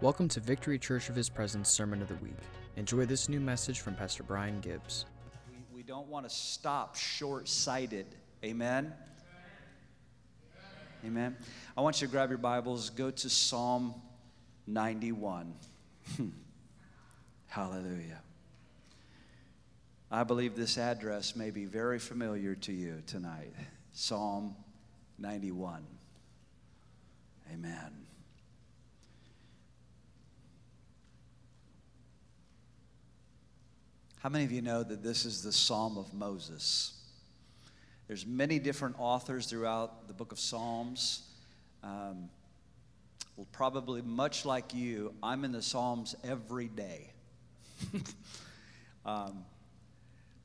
Welcome to Victory Church of His Presence Sermon of the Week. Enjoy this new message from Pastor Brian Gibbs. We, we don't want to stop short sighted. Amen? Amen. I want you to grab your Bibles, go to Psalm 91. Hallelujah. I believe this address may be very familiar to you tonight. Psalm 91. Amen. How many of you know that this is the Psalm of Moses? There's many different authors throughout the book of Psalms. Um, well, probably much like you, I'm in the Psalms every day. um,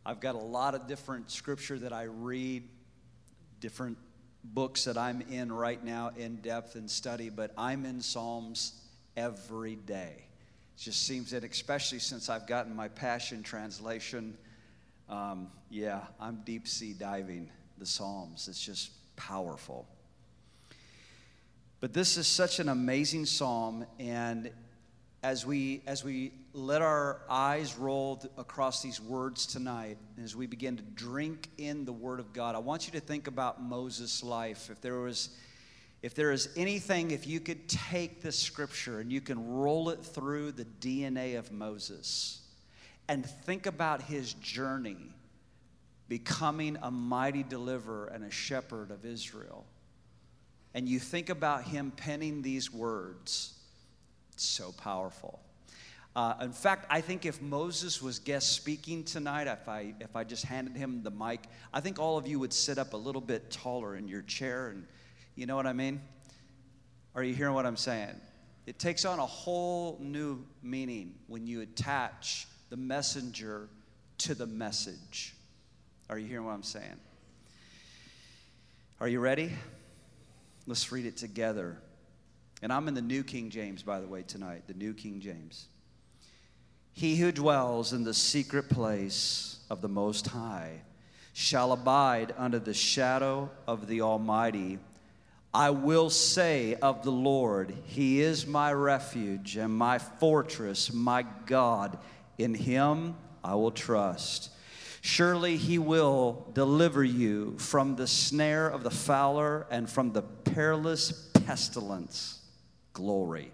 I've got a lot of different scripture that I read, different books that I'm in right now in depth and study, but I'm in Psalms every day. It just seems that, especially since I've gotten my Passion Translation, um, yeah, I'm deep sea diving the Psalms. It's just powerful. But this is such an amazing psalm, and as we as we let our eyes roll across these words tonight, as we begin to drink in the Word of God, I want you to think about Moses' life. If there was if there is anything, if you could take this scripture and you can roll it through the DNA of Moses and think about his journey becoming a mighty deliverer and a shepherd of Israel, and you think about him penning these words, it's so powerful. Uh, in fact, I think if Moses was guest speaking tonight, if I, if I just handed him the mic, I think all of you would sit up a little bit taller in your chair and you know what I mean? Are you hearing what I'm saying? It takes on a whole new meaning when you attach the messenger to the message. Are you hearing what I'm saying? Are you ready? Let's read it together. And I'm in the New King James, by the way, tonight, the New King James. He who dwells in the secret place of the Most High shall abide under the shadow of the Almighty. I will say of the Lord, He is my refuge and my fortress, my God. In Him I will trust. Surely He will deliver you from the snare of the fowler and from the perilous pestilence. Glory.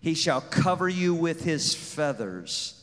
He shall cover you with His feathers,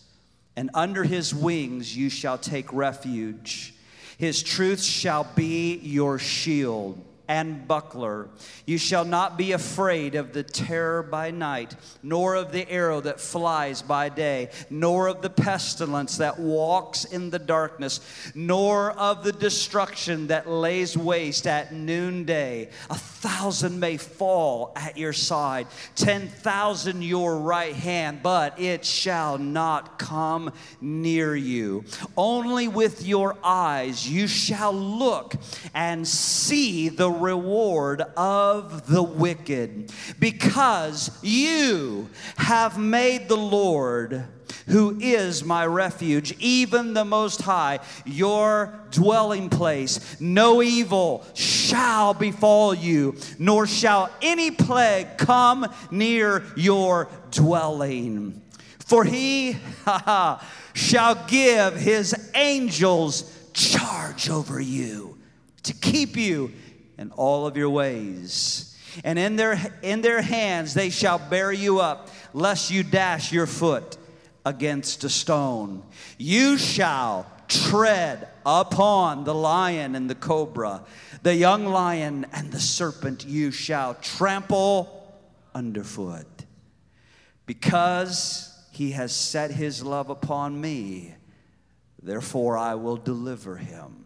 and under His wings you shall take refuge. His truth shall be your shield and buckler. You shall not be afraid of the terror by night, nor of the arrow that flies by day, nor of the pestilence that walks in the darkness, nor of the destruction that lays waste at noonday. A thousand may fall at your side, ten thousand your right hand, but it shall not come near you. Only with your eyes you shall look and see the reward of the wicked, because you have made the Lord who is my refuge, even the Most High, your dwelling place. No evil shall befall you, nor shall any plague come near your dwelling. For he shall give his angels charge over you to keep you in all of your ways. And in their, in their hands they shall bear you up, lest you dash your foot against a stone. You shall tread upon the lion and the cobra, the young lion and the serpent you shall trample underfoot. Because he has set his love upon me, therefore I will deliver him.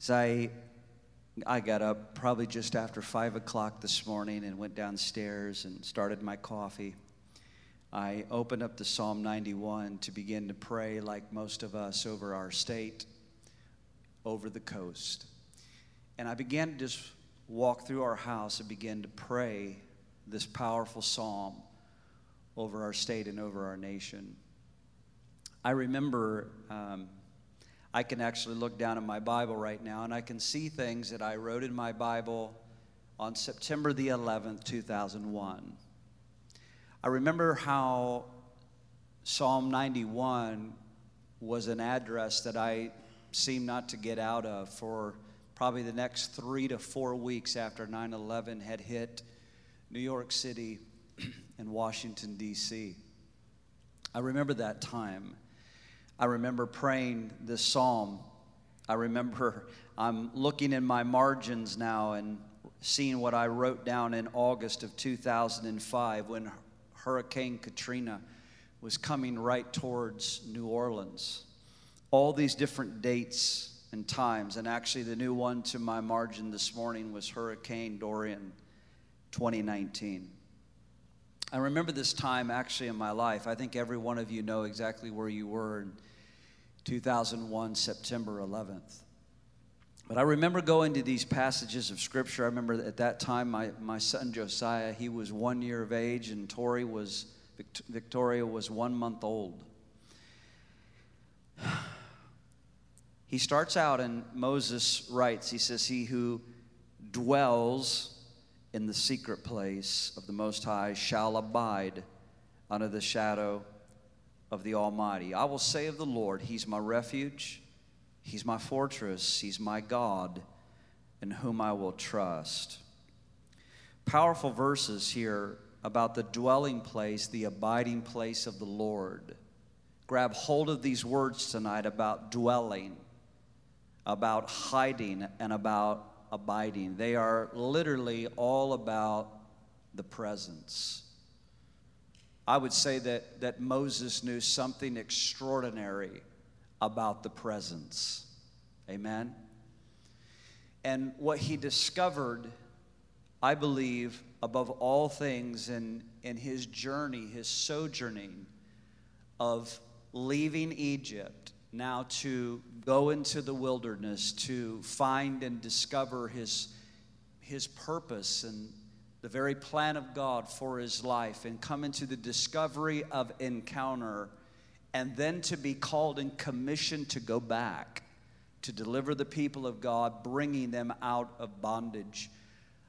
As I I got up probably just after five o'clock this morning and went downstairs and started my coffee. I opened up the Psalm 91 to begin to pray, like most of us, over our state, over the coast. And I began to just walk through our house and begin to pray this powerful psalm over our state and over our nation. I remember um, I can actually look down in my Bible right now and I can see things that I wrote in my Bible on September the 11th, 2001. I remember how Psalm 91 was an address that I seemed not to get out of for probably the next three to four weeks after 9 11 had hit New York City and Washington, D.C. I remember that time. I remember praying this psalm. I remember I'm looking in my margins now and seeing what I wrote down in August of 2005 when Hurricane Katrina was coming right towards New Orleans. All these different dates and times. And actually, the new one to my margin this morning was Hurricane Dorian 2019. I remember this time actually in my life. I think every one of you know exactly where you were in 2001, September 11th. But I remember going to these passages of scripture. I remember at that time my, my son Josiah, he was one year of age, and Tori was, Victoria was one month old. He starts out, and Moses writes, he says, He who dwells in the secret place of the Most High shall abide under the shadow of the Almighty. I will say of the Lord, He's my refuge, He's my fortress, He's my God, in whom I will trust. Powerful verses here about the dwelling place, the abiding place of the Lord. Grab hold of these words tonight about dwelling about hiding and about abiding. They are literally all about the presence. I would say that, that Moses knew something extraordinary about the presence. Amen? And what he discovered, I believe, above all things in, in his journey, his sojourning of leaving Egypt now to go into the wilderness to find and discover his, his purpose and the very plan of God for his life and come into the discovery of encounter and then to be called and commissioned to go back to deliver the people of God, bringing them out of bondage.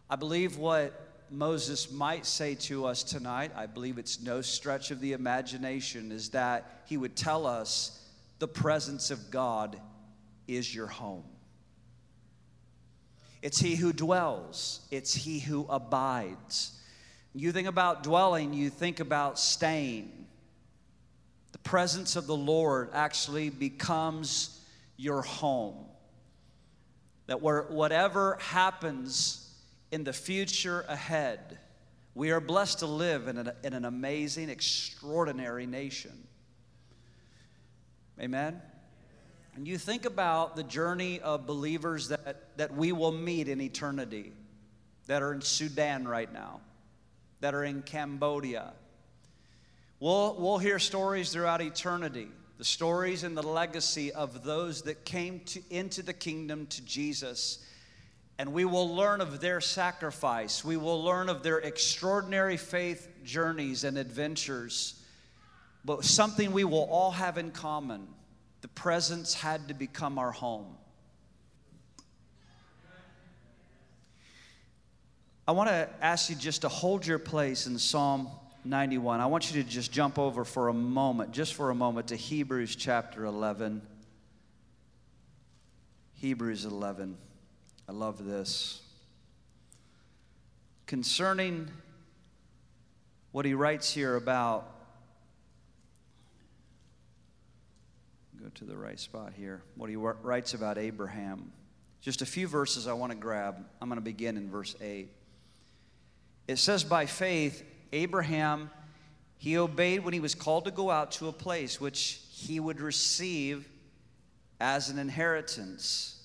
I believe what Moses might say to us tonight, I believe it's no stretch of the imagination, is that he would tell us the presence of God is your home. It's He who dwells, it's He who abides. You think about dwelling, you think about staying. The presence of the Lord actually becomes your home. That whatever happens in the future ahead, we are blessed to live in an, in an amazing, extraordinary nation. Amen? And you think about the journey of believers that, that we will meet in eternity, that are in Sudan right now, that are in Cambodia. We'll, we'll hear stories throughout eternity, the stories and the legacy of those that came to, into the kingdom to Jesus. And we will learn of their sacrifice. We will learn of their extraordinary faith journeys and adventures but something we will all have in common the presence had to become our home. I want to ask you just to hold your place in Psalm 91. I want you to just jump over for a moment, just for a moment, to Hebrews chapter 11. Hebrews 11. I love this. Concerning what he writes here about To the right spot here. What he writes about Abraham. Just a few verses I want to grab. I'm going to begin in verse 8. It says, By faith, Abraham, he obeyed when he was called to go out to a place which he would receive as an inheritance.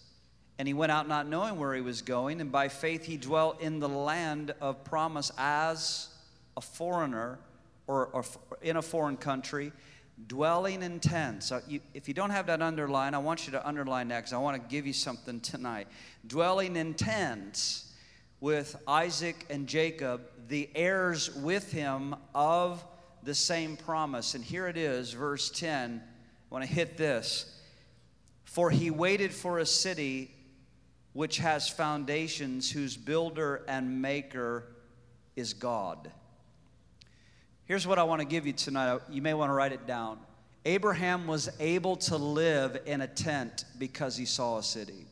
And he went out not knowing where he was going, and by faith he dwelt in the land of promise as a foreigner or, or in a foreign country, dwelling in tents. So you, if you don't have that underlined, I want you to underline that because I want to give you something tonight. Dwelling in tents with Isaac and Jacob, the heirs with him of the same promise. And here it is, verse 10. I want to hit this. For he waited for a city which has foundations, whose builder and maker is God. Here's what I want to give you tonight. You may want to write it down. Abraham was able to live in a tent because he saw a city.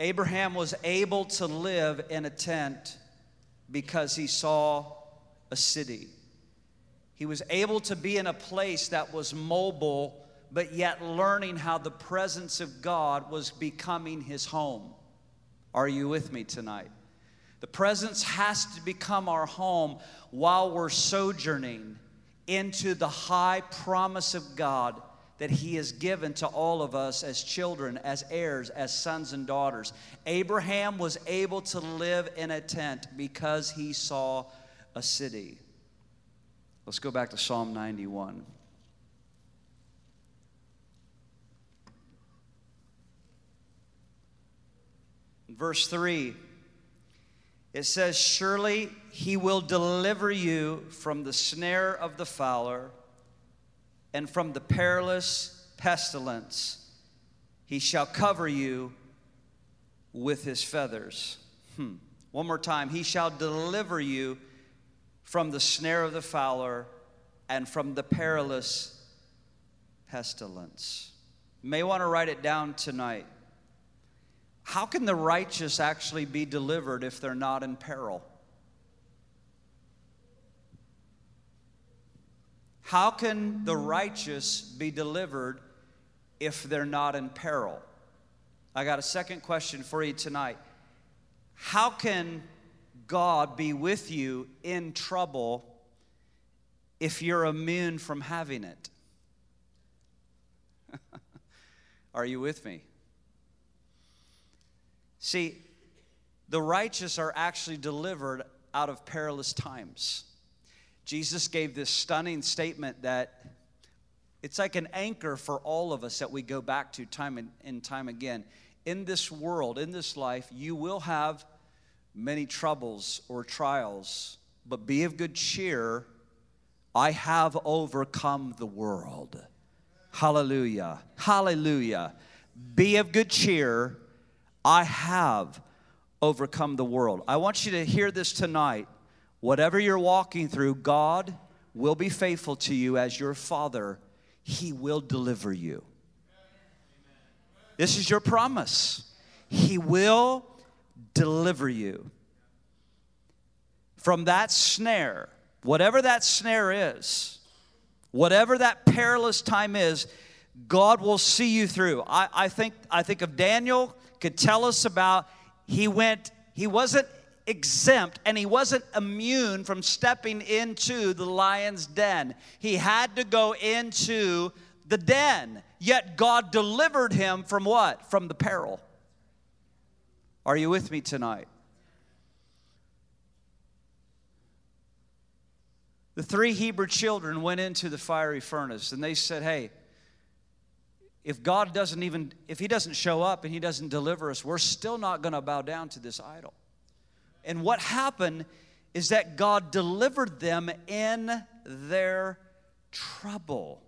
Abraham was able to live in a tent because he saw a city. He was able to be in a place that was mobile, but yet learning how the presence of God was becoming his home. Are you with me tonight? The presence has to become our home while we're sojourning into the high promise of God that He has given to all of us as children, as heirs, as sons and daughters. Abraham was able to live in a tent because he saw a city. Let's go back to Psalm 91. Verse 3 it says, Surely he will deliver you from the snare of the fowler and from the perilous pestilence. He shall cover you with his feathers. Hmm. One more time. He shall deliver you from the snare of the fowler and from the perilous pestilence. You may want to write it down tonight. How can the righteous actually be delivered if they're not in peril? How can the righteous be delivered if they're not in peril? I got a second question for you tonight. How can God be with you in trouble if you're immune from having it? Are you with me? See, the righteous are actually delivered out of perilous times. Jesus gave this stunning statement that it's like an anchor for all of us that we go back to time and, and time again. In this world, in this life, you will have many troubles or trials, but be of good cheer. I have overcome the world. Hallelujah. Hallelujah. Be of good cheer. I have overcome the world. I want you to hear this tonight. Whatever you're walking through, God will be faithful to you as your Father. He will deliver you. This is your promise. He will deliver you from that snare, whatever that snare is, whatever that perilous time is, God will see you through. I, I, think, I think of Daniel could tell us about he went, he wasn't exempt and he wasn't immune from stepping into the lion's den. He had to go into the den. Yet God delivered him from what? From the peril. Are you with me tonight? The three Hebrew children went into the fiery furnace and they said, Hey, if God doesn't even, if He doesn't show up and He doesn't deliver us, we're still not going to bow down to this idol. And what happened is that God delivered them in their trouble.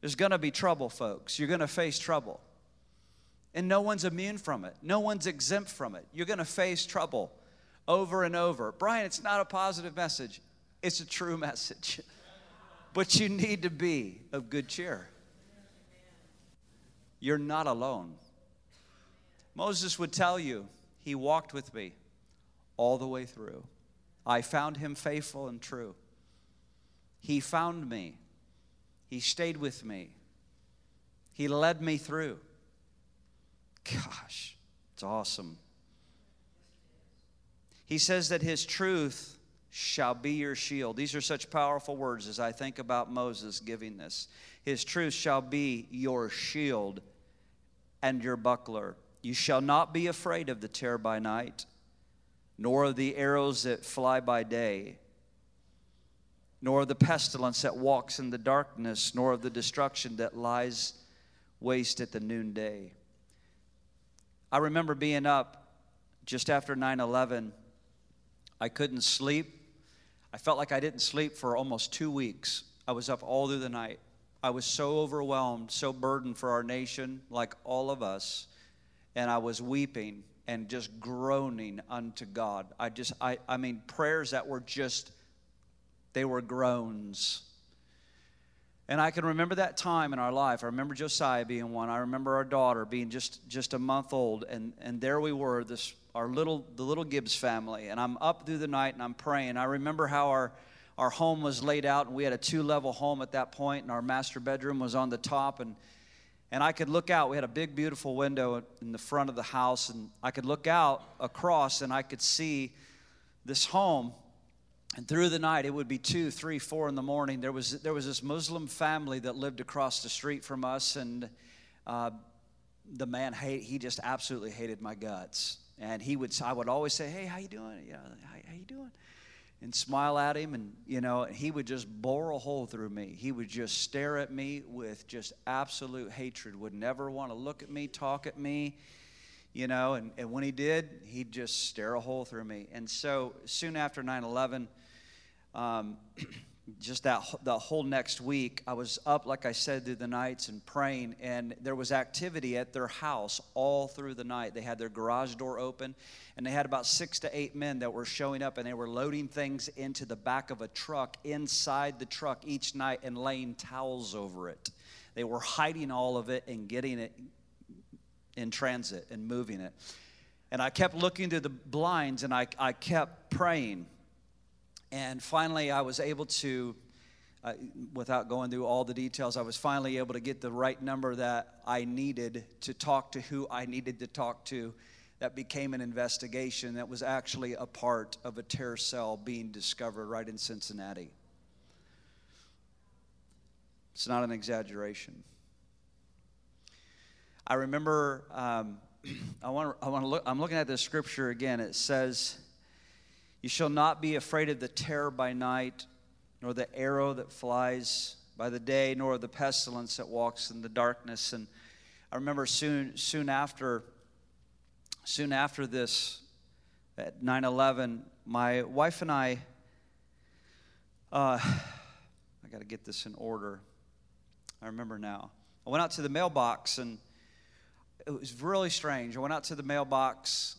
There's going to be trouble, folks. You're going to face trouble. And no one's immune from it, no one's exempt from it. You're going to face trouble over and over. Brian, it's not a positive message, it's a true message. But you need to be of good cheer. You're not alone. Moses would tell you, He walked with me all the way through. I found Him faithful and true. He found me, He stayed with me, He led me through. Gosh, it's awesome. He says that His truth shall be your shield. These are such powerful words as I think about Moses giving this. His truth shall be your shield and your buckler. You shall not be afraid of the terror by night, nor of the arrows that fly by day, nor of the pestilence that walks in the darkness, nor of the destruction that lies waste at the noonday. I remember being up just after 9 11. I couldn't sleep. I felt like I didn't sleep for almost two weeks. I was up all through the night. I was so overwhelmed, so burdened for our nation, like all of us, and I was weeping and just groaning unto God. I just, I, I mean, prayers that were just, they were groans. And I can remember that time in our life. I remember Josiah being one. I remember our daughter being just, just a month old. And, and there we were, this, our little, the little Gibbs family. And I'm up through the night and I'm praying. I remember how our, our home was laid out, and we had a two level home at that point, and our master bedroom was on the top. And, and I could look out. We had a big, beautiful window in the front of the house, and I could look out across and I could see this home and through the night, it would be two, three, four in the morning. There was, there was this Muslim family that lived across the street from us, and uh, the man, hate, he just absolutely hated my guts. And he would, I would always say, hey, how you doing? You know, how, how you doing? And smile at him, and, you know, he would just bore a hole through me. He would just stare at me with just absolute hatred, would never want to look at me, talk at me you know, and, and when he did, he'd just stare a hole through me. And so soon after 9 11, um, just that the whole next week, I was up, like I said, through the nights and praying, and there was activity at their house all through the night. They had their garage door open, and they had about six to eight men that were showing up, and they were loading things into the back of a truck inside the truck each night and laying towels over it. They were hiding all of it and getting it in transit and moving it. And I kept looking through the blinds, and I, I kept praying and finally, I was able to, uh, without going through all the details, I was finally able to get the right number that I needed to talk to who I needed to talk to. That became an investigation that was actually a part of a terror cell being discovered right in Cincinnati. It's not an exaggeration. I remember, um, I want to I wanna look, I'm looking at this scripture again. It says, you shall not be afraid of the terror by night, nor the arrow that flies by the day, nor the pestilence that walks in the darkness. And I remember soon, soon after, soon after this, at 9/11, my wife and I. Uh, I got to get this in order. I remember now. I went out to the mailbox and it was really strange. I went out to the mailbox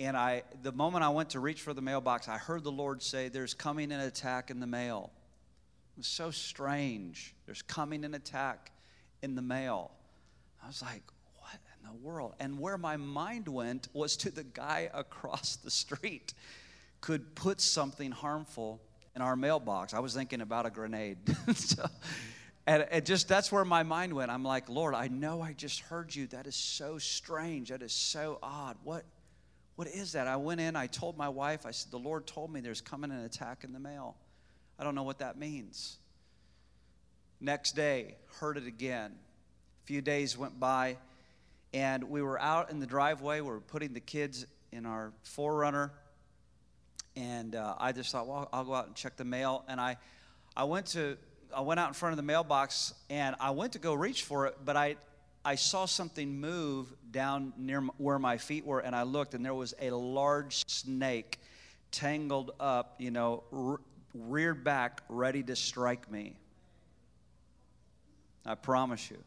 and I, the moment I went to reach for the mailbox, I heard the Lord say, There's coming an attack in the mail. It was so strange. There's coming an attack in the mail. I was like, What in the world? And where my mind went was to the guy across the street could put something harmful in our mailbox. I was thinking about a grenade. so, and it just that's where my mind went. I'm like, Lord, I know I just heard you. That is so strange. That is so odd. What what is that? I went in, I told my wife, I said, The Lord told me there's coming an attack in the mail. I don't know what that means. Next day, heard it again. A few days went by, and we were out in the driveway. We were putting the kids in our 4Runner, and uh, I just thought, well, I'll go out and check the mail. And I, I went to, I went out in front of the mailbox, and I went to go reach for it, but I, I saw something move down near where my feet were, and I looked, and there was a large snake tangled up, you know, re- reared back, ready to strike me. I promise you.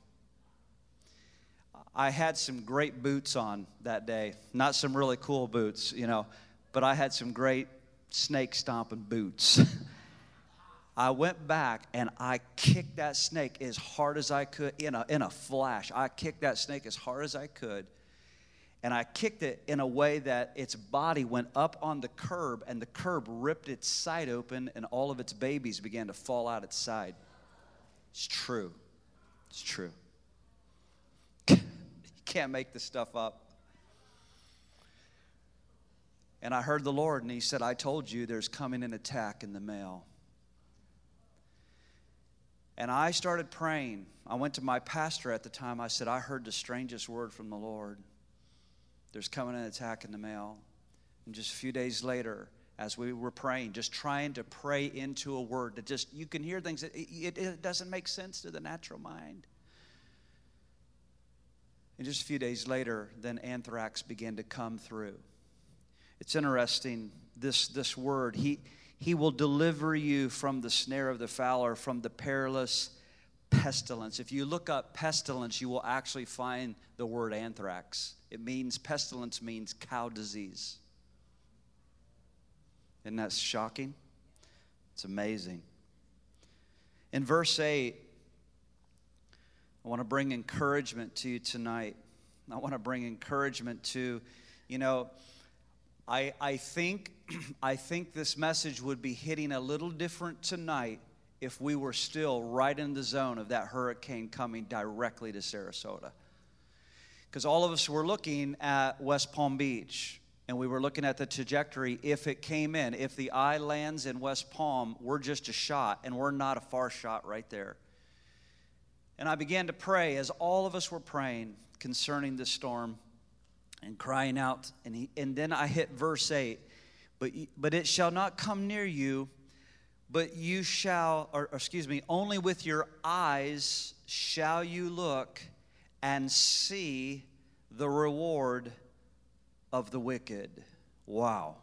I had some great boots on that day. Not some really cool boots, you know, but I had some great snake stomping boots. I went back and I kicked that snake as hard as I could in a, in a flash. I kicked that snake as hard as I could. And I kicked it in a way that its body went up on the curb, and the curb ripped its side open, and all of its babies began to fall out its side. It's true. It's true. you can't make this stuff up. And I heard the Lord, and He said, I told you there's coming an attack in the mail. And I started praying. I went to my pastor at the time. I said, I heard the strangest word from the Lord. There's coming an attack in the mail. And just a few days later, as we were praying, just trying to pray into a word that just, you can hear things that it, it doesn't make sense to the natural mind. And just a few days later, then anthrax began to come through. It's interesting, this, this word. He, he will deliver you from the snare of the fowler, from the perilous pestilence. If you look up pestilence, you will actually find the word anthrax. It means, pestilence means cow disease. Isn't that shocking? It's amazing. In verse 8, I want to bring encouragement to you tonight. I want to bring encouragement to, you know, I, I think I think this message would be hitting a little different tonight if we were still right in the zone of that hurricane coming directly to Sarasota. Because all of us were looking at West Palm Beach and we were looking at the trajectory if it came in. If the eye lands in West Palm, we're just a shot and we're not a far shot right there. And I began to pray as all of us were praying concerning the storm and crying out. And, he, and then I hit verse 8 but, but it shall not come near you, but you shall, or, or excuse me, only with your eyes shall you look and see the reward of the wicked. Wow.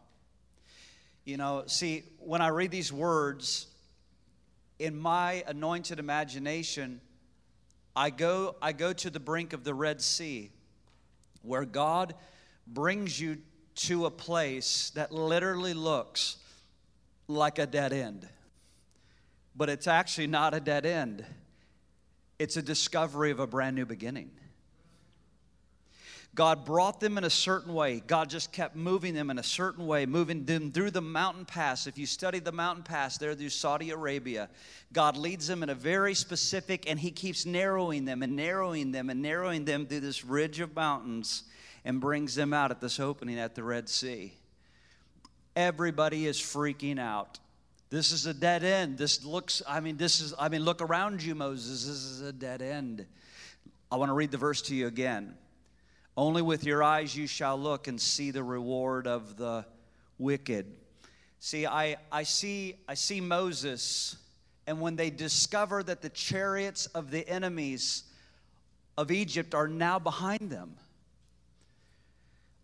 You know, see, when I read these words, in my anointed imagination, I go, I go to the brink of the Red Sea where God brings you to a place that literally looks like a dead end. But it's actually not a dead end, it's a discovery of a brand new beginning. God brought them in a certain way. God just kept moving them in a certain way, moving them through the mountain pass. If you study the mountain pass there through Saudi Arabia, God leads them in a very specific, and He keeps narrowing them and narrowing them and narrowing them through this ridge of mountains and brings them out at this opening at the Red Sea. Everybody is freaking out. This is a dead end. This looks, I mean, this is, I mean, look around you, Moses. This is a dead end. I want to read the verse to you again. Only with your eyes you shall look and see the reward of the wicked. See, I, I see I see Moses, and when they discover that the chariots of the enemies of Egypt are now behind them,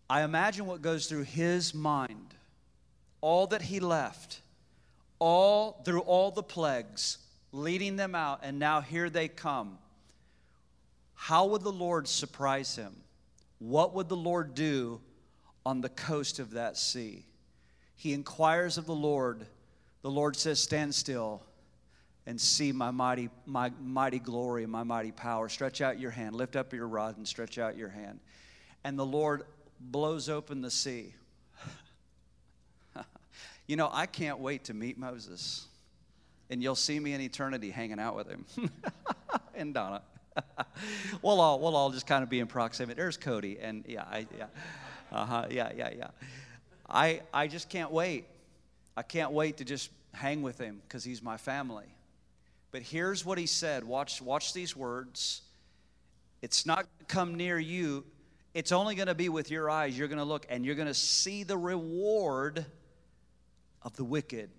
I imagine what goes through his mind. All that he left, all through all the plagues, leading them out, and now here they come. How would the Lord surprise him? What would the Lord do on the coast of that sea? He inquires of the Lord. The Lord says, Stand still and see my mighty, my mighty glory, and my mighty power. Stretch out your hand, lift up your rod, and stretch out your hand. And the Lord blows open the sea. you know, I can't wait to meet Moses. And you'll see me in eternity hanging out with him. and Donna. we'll all we'll all just kind of be in proximity. There's Cody, and yeah, I, yeah, uh-huh, yeah, yeah, yeah. I I just can't wait. I can't wait to just hang with him because he's my family. But here's what he said. Watch watch these words. It's not come near you. It's only going to be with your eyes. You're going to look and you're going to see the reward of the wicked.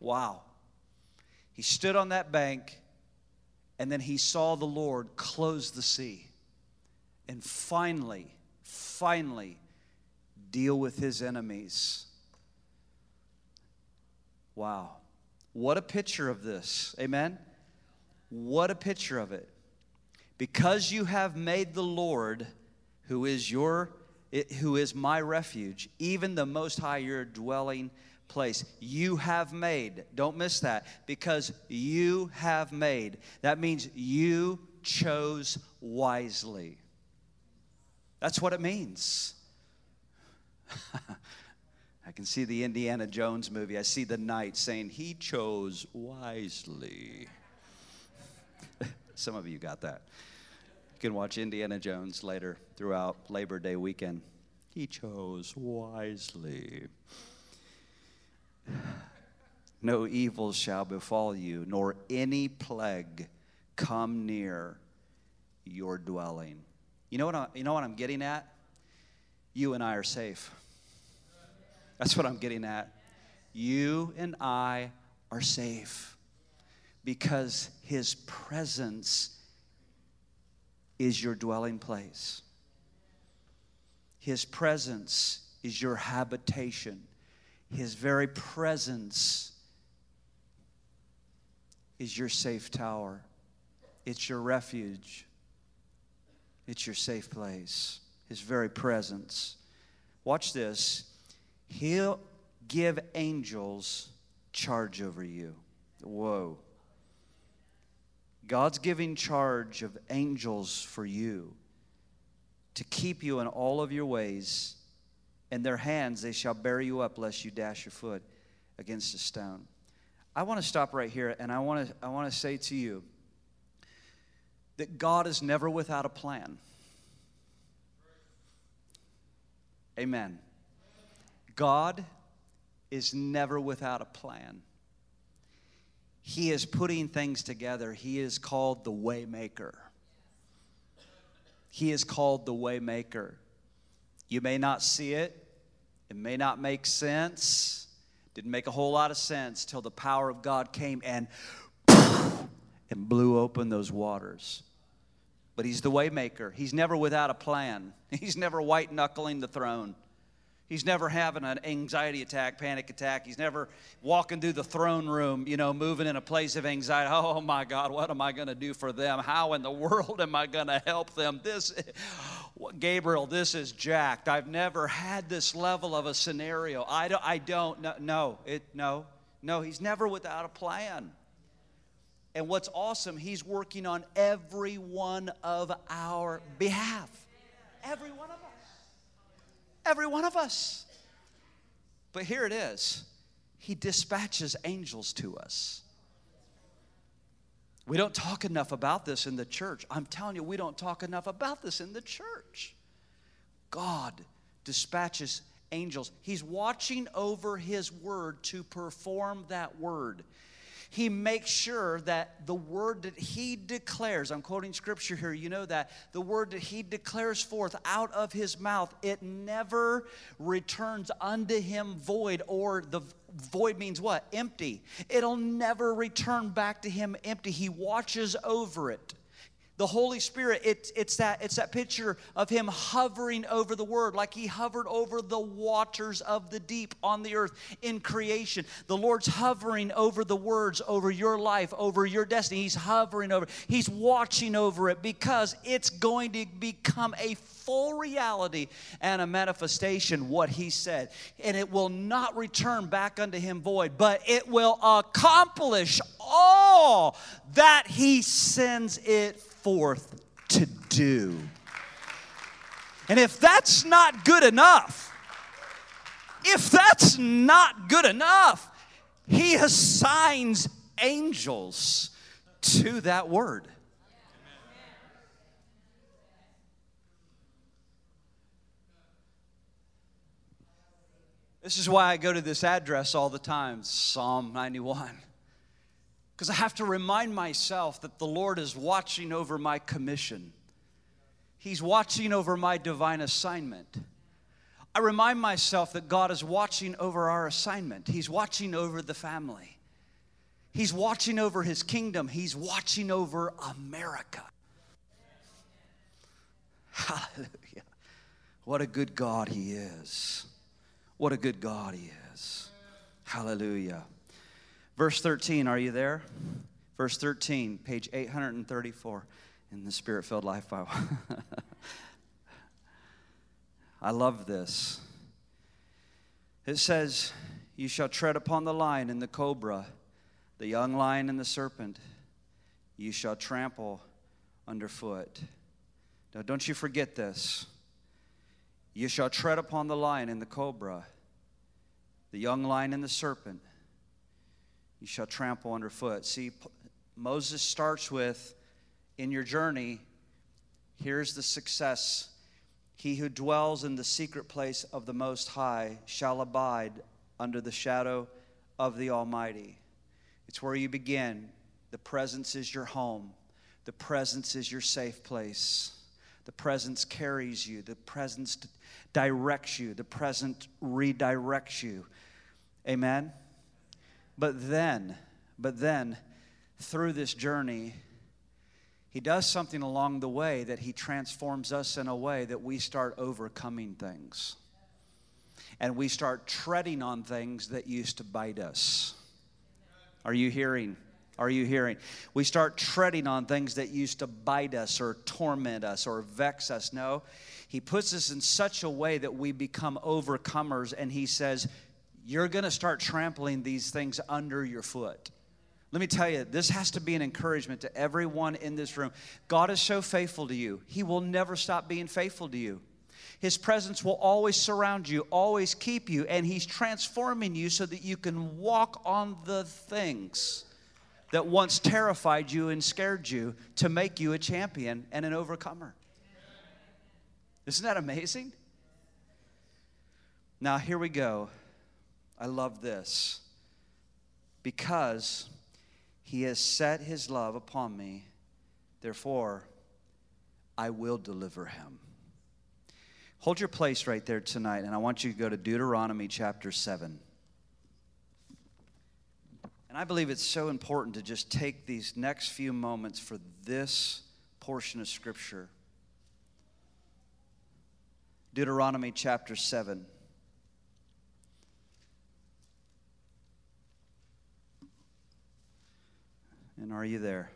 Wow. He stood on that bank and then he saw the Lord close the sea and finally, finally deal with his enemies. Wow. What a picture of this. Amen? What a picture of it. Because you have made the Lord, who is your who is my refuge, even the most high your dwelling place. You have made. Don't miss that because you have made. That means you chose wisely. That's what it means. I can see the Indiana Jones movie. I see the knight saying, He chose wisely. Some of you got that. You can watch Indiana Jones later throughout Labor Day weekend. He chose wisely. No evil shall befall you, nor any plague come near your dwelling. You know what, I, you know what I'm getting at? You and I are safe. That's what I'm getting at. You and I are safe because His presence is your dwelling place. His presence is your habitation. His very presence is your safe tower. It's your refuge. It's your safe place. His very presence. Watch this. He'll give angels charge over you. Whoa. God's giving charge of angels for you to keep you in all of your ways. In their hands they shall bear you up, lest you dash your foot against a stone. I want to stop right here and I want to, I want to say to you that God is never without a plan. Amen. God is never without a plan. He is putting things together. He is called the waymaker. He is called the waymaker. You may not see it. It may not make sense. Didn't make a whole lot of sense till the power of God came and and blew open those waters. But he's the waymaker. He's never without a plan. He's never white knuckling the throne. He's never having an anxiety attack, panic attack. He's never walking through the throne room, you know, moving in a place of anxiety. Oh my God, what am I going to do for them? How in the world am I going to help them? This, Gabriel, this is jacked. I've never had this level of a scenario. I don't, I don't, no, no, it, no, no. He's never without a plan. And what's awesome, he's working on every one of our behalf. Every one of us. Every one of us. But here it is He dispatches angels to us. We don't talk enough about this in the church. I'm telling you, we don't talk enough about this in the church. God dispatches angels. He's watching over His word to perform that word he makes sure that the word that he declares, I'm quoting scripture here, you know that, the word that he declares forth out of his mouth, it never returns unto him void, or the void means what? Empty. It'll never return back to him empty. He watches over it. The Holy Spirit, it, it's, that, it's that picture of Him hovering over the Word, like He hovered over the waters of the deep on the earth in creation. The Lord's hovering over the words, over your life, over your destiny. He's hovering over, He's watching over it because it's going to become a full reality and a manifestation what He said. And it will not return back unto Him void, but it will accomplish all that He sends it forth to do. And if that's not good enough, if that's not good enough, he assigns angels to that word. This is why I go to this address all the time Psalm 91 because I have to remind myself that the Lord is watching over my commission. He's watching over my divine assignment. I remind myself that God is watching over our assignment. He's watching over the family. He's watching over his kingdom. He's watching over America. Hallelujah. What a good God he is. What a good God he is. Hallelujah. Verse 13, are you there? Verse 13, page 834 in the Spirit filled Life Bible. I love this. It says, You shall tread upon the lion and the cobra, the young lion and the serpent. You shall trample underfoot. Now, don't you forget this. You shall tread upon the lion and the cobra, the young lion and the serpent you shall trample underfoot. See, Moses starts with, in your journey, here's the success. He who dwells in the secret place of the Most High shall abide under the shadow of the Almighty. It's where you begin. The presence is your home, the presence is your safe place. The presence carries you, the presence directs you, the present redirects you. Amen? But then, but then, through this journey, he does something along the way that he transforms us in a way that we start overcoming things. And we start treading on things that used to bite us. Are you hearing? Are you hearing? We start treading on things that used to bite us or torment us or vex us. No, he puts us in such a way that we become overcomers, and he says, You're going to start trampling these things under your foot. Let me tell you, this has to be an encouragement to everyone in this room. God is so faithful to you, He will never stop being faithful to you. His presence will always surround you, always keep you, and He's transforming you so that you can walk on the things that once terrified you and scared you to make you a champion and an overcomer. Isn't that amazing? Now, here we go. I love this. Because he has set his love upon me, therefore I will deliver him. Hold your place right there tonight, and I want you to go to Deuteronomy chapter 7. And I believe it's so important to just take these next few moments for this portion of Scripture. Deuteronomy chapter 7. And are you there?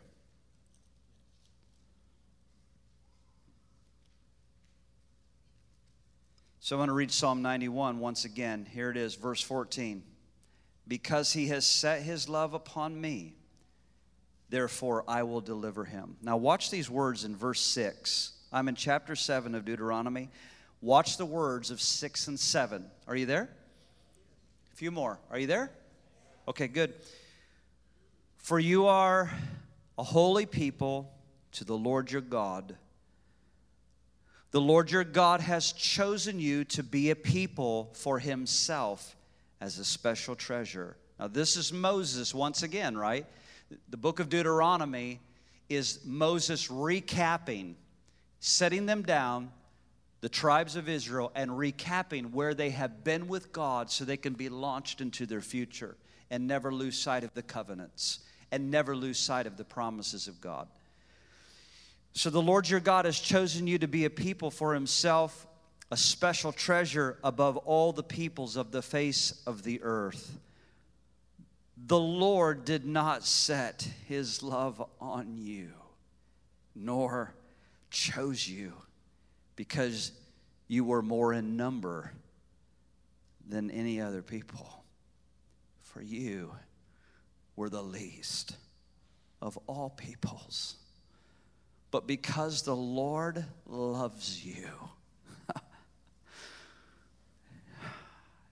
So I'm going to read Psalm 91 once again. Here it is, verse 14. Because he has set his love upon me, therefore I will deliver him. Now, watch these words in verse 6. I'm in chapter 7 of Deuteronomy. Watch the words of 6 and 7. Are you there? A few more. Are you there? Okay, good. For you are a holy people to the Lord your God. The Lord your God has chosen you to be a people for himself as a special treasure. Now, this is Moses once again, right? The book of Deuteronomy is Moses recapping, setting them down, the tribes of Israel and recapping where they have been with God so they can be launched into their future and never lose sight of the covenants and never lose sight of the promises of God. So the Lord your God has chosen you to be a people for himself, a special treasure above all the peoples of the face of the earth. The Lord did not set his love on you, nor chose you because you were more in number than any other people. For you were the least of all peoples. But because the Lord loves you,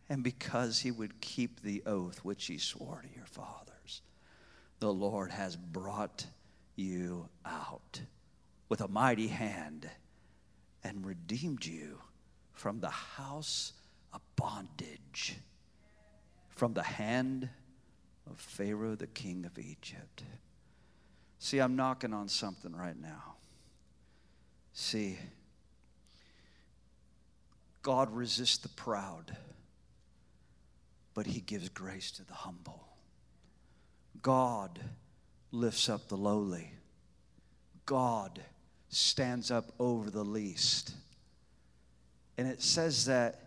and because he would keep the oath which he swore to your fathers, the Lord has brought you out with a mighty hand and redeemed you from the house of bondage, from the hand of Pharaoh, the king of Egypt. See, I'm knocking on something right now. See, God resists the proud, but he gives grace to the humble. God lifts up the lowly. God stands up over the least. And it says that,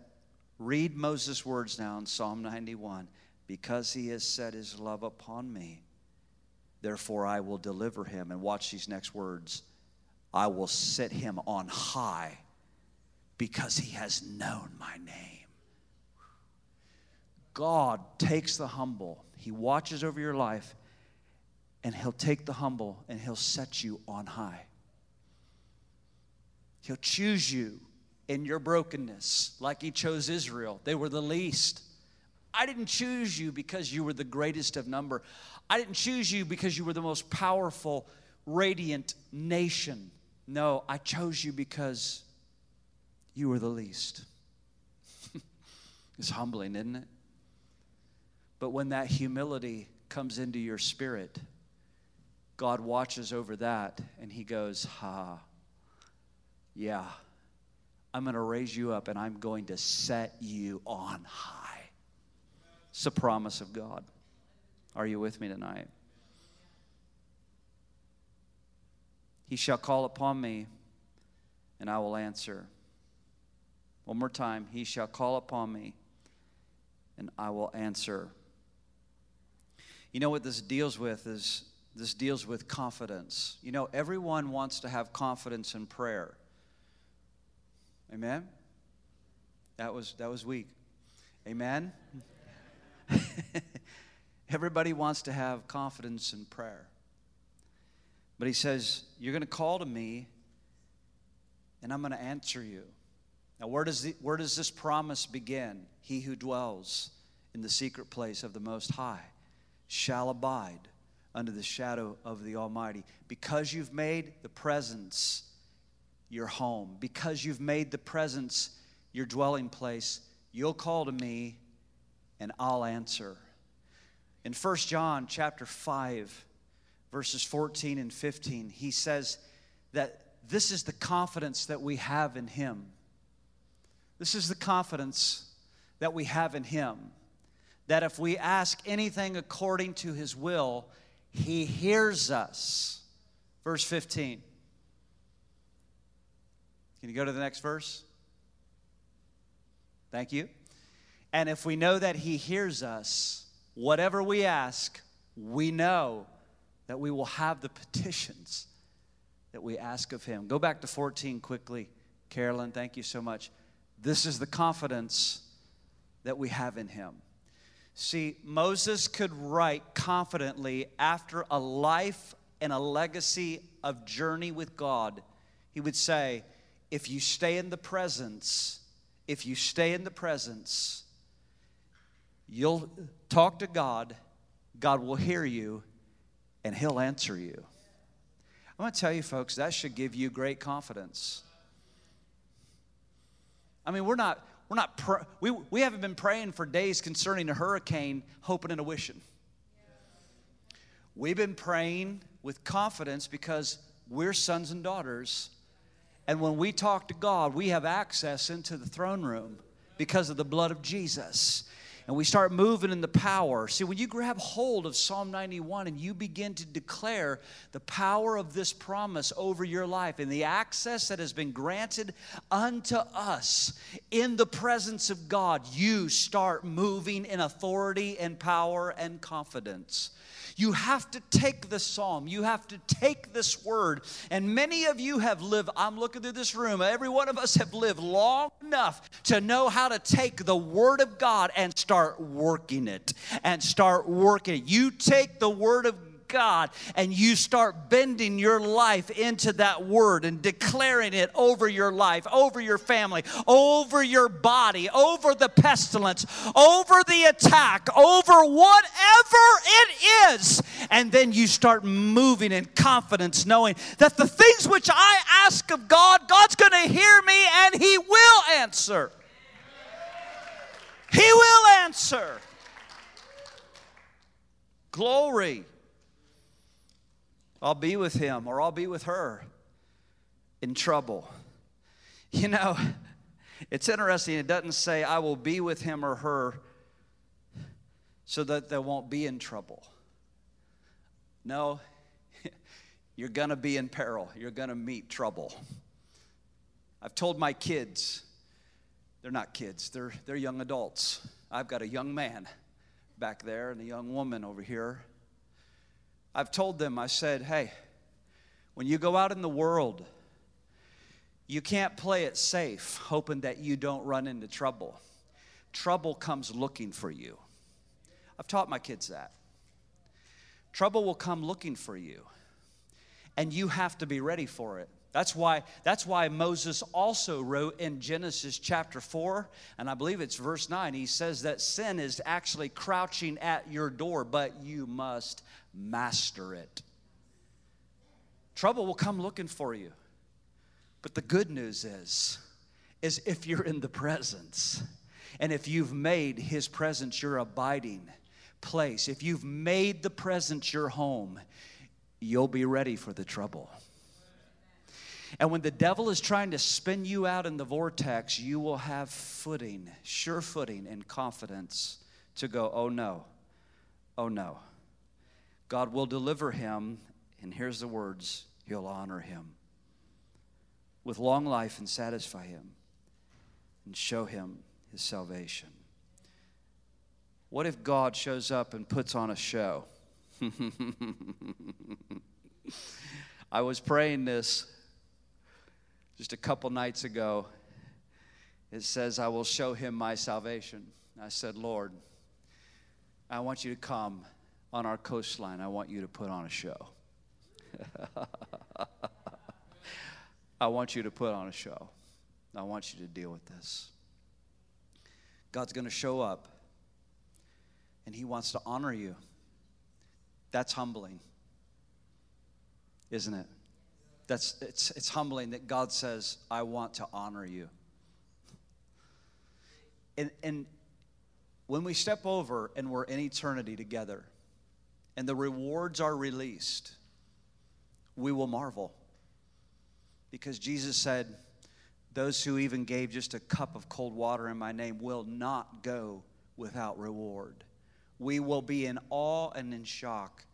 read Moses' words now in Psalm 91 because he has set his love upon me, therefore I will deliver him. And watch these next words I will set him on high because he has known my name. God takes the humble, he watches over your life, and he'll take the humble and he'll set you on high. He'll choose you in your brokenness, like He chose Israel. They were the least. I didn't choose you because you were the greatest of number. I didn't choose you because you were the most powerful, radiant nation. No, I chose you because you were the least. it's humbling, isn't it? But when that humility comes into your spirit, God watches over that and He goes, Ha, yeah, I'm going to raise you up and I'm going to set you on high. It's a promise of God. Are you with me tonight? He shall call upon me and I will answer. One more time. He shall call upon me and I will answer. You know what this deals with is this deals with confidence. You know, everyone wants to have confidence in prayer. Amen? That was that was weak. Amen. Everybody wants to have confidence in prayer. But he says, You're going to call to me, and I'm going to answer you. Now, where does, the, where does this promise begin? He who dwells in the secret place of the Most High shall abide under the shadow of the Almighty. Because you've made the presence your home, because you've made the presence your dwelling place, you'll call to me and I'll answer. In 1 John chapter 5, verses 14 and 15, he says that this is the confidence that we have in him. This is the confidence that we have in him. That if we ask anything according to his will, he hears us. Verse 15. Can you go to the next verse? Thank you. And if we know that he hears us, whatever we ask, we know that we will have the petitions that we ask of him. Go back to 14 quickly. Carolyn, thank you so much. This is the confidence that we have in him. See, Moses could write confidently after a life and a legacy of journey with God. He would say, If you stay in the presence, if you stay in the presence, you'll talk to God, God will hear you, and He'll answer you. I'm going to tell you, folks, that should give you great confidence. I mean, we're not, we're not, pr- we, we haven't been praying for days concerning a hurricane, hoping and wishing. We've been praying with confidence because we're sons and daughters. And when we talk to God, we have access into the throne room because of the blood of Jesus and we start moving in the power. See, when you grab hold of Psalm 91 and you begin to declare the power of this promise over your life and the access that has been granted unto us in the presence of God, you start moving in authority and power and confidence. You have to take the psalm, you have to take this word. And many of you have lived, I'm looking through this room, every one of us have lived long enough to know how to take the word of God and start working it. And start working it. You take the word of God and you start bending your life into that word and declaring it over your life, over your family, over your body, over the pestilence, over the attack, over whatever it is. And then you start moving in confidence, knowing that the things which I ask of God, God's going to hear me and He will answer. He will answer. Glory. I'll be with him or I'll be with her in trouble. You know, it's interesting. It doesn't say, I will be with him or her so that they won't be in trouble. No, you're going to be in peril. You're going to meet trouble. I've told my kids, they're not kids, they're, they're young adults. I've got a young man back there and a young woman over here. I've told them, I said, hey, when you go out in the world, you can't play it safe hoping that you don't run into trouble. Trouble comes looking for you. I've taught my kids that. Trouble will come looking for you, and you have to be ready for it. That's why, that's why Moses also wrote in Genesis chapter 4, and I believe it's verse 9, he says that sin is actually crouching at your door, but you must master it. Trouble will come looking for you. But the good news is is if you're in the presence and if you've made his presence your abiding place, if you've made the presence your home, you'll be ready for the trouble. And when the devil is trying to spin you out in the vortex, you will have footing, sure footing, and confidence to go, oh no, oh no. God will deliver him, and here's the words He'll honor him with long life and satisfy him and show him his salvation. What if God shows up and puts on a show? I was praying this just a couple nights ago. It says, I will show him my salvation. I said, Lord, I want you to come on our coastline. I want you to put on a show. I want you to put on a show. I want you to deal with this. God's going to show up and He wants to honor you. That's humbling, isn't it? That's, it's, it's humbling that God says, I want to honor you. And, and when we step over and we're in eternity together and the rewards are released, we will marvel. Because Jesus said, Those who even gave just a cup of cold water in my name will not go without reward. We will be in awe and in shock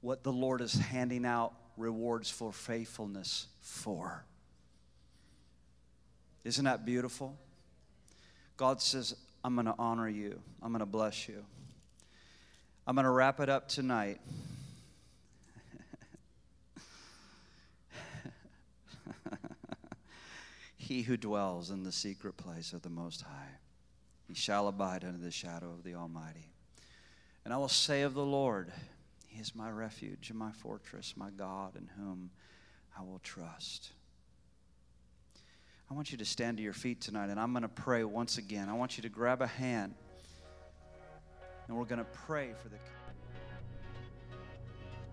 what the Lord is handing out rewards for faithfulness for. Isn't that beautiful? God says, I'm going to honor you, I'm going to bless you. I'm going to wrap it up tonight. he who dwells in the secret place of the Most High, he shall abide under the shadow of the Almighty. And I will say of the Lord, He is my refuge and my fortress, my God, in whom I will trust. I want you to stand to your feet tonight, and I'm going to pray once again. I want you to grab a hand, and we're going to pray for the.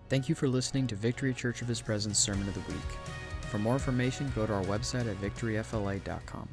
Thank you for listening to Victory Church of His Presence Sermon of the Week. For more information, go to our website at victoryfla.com.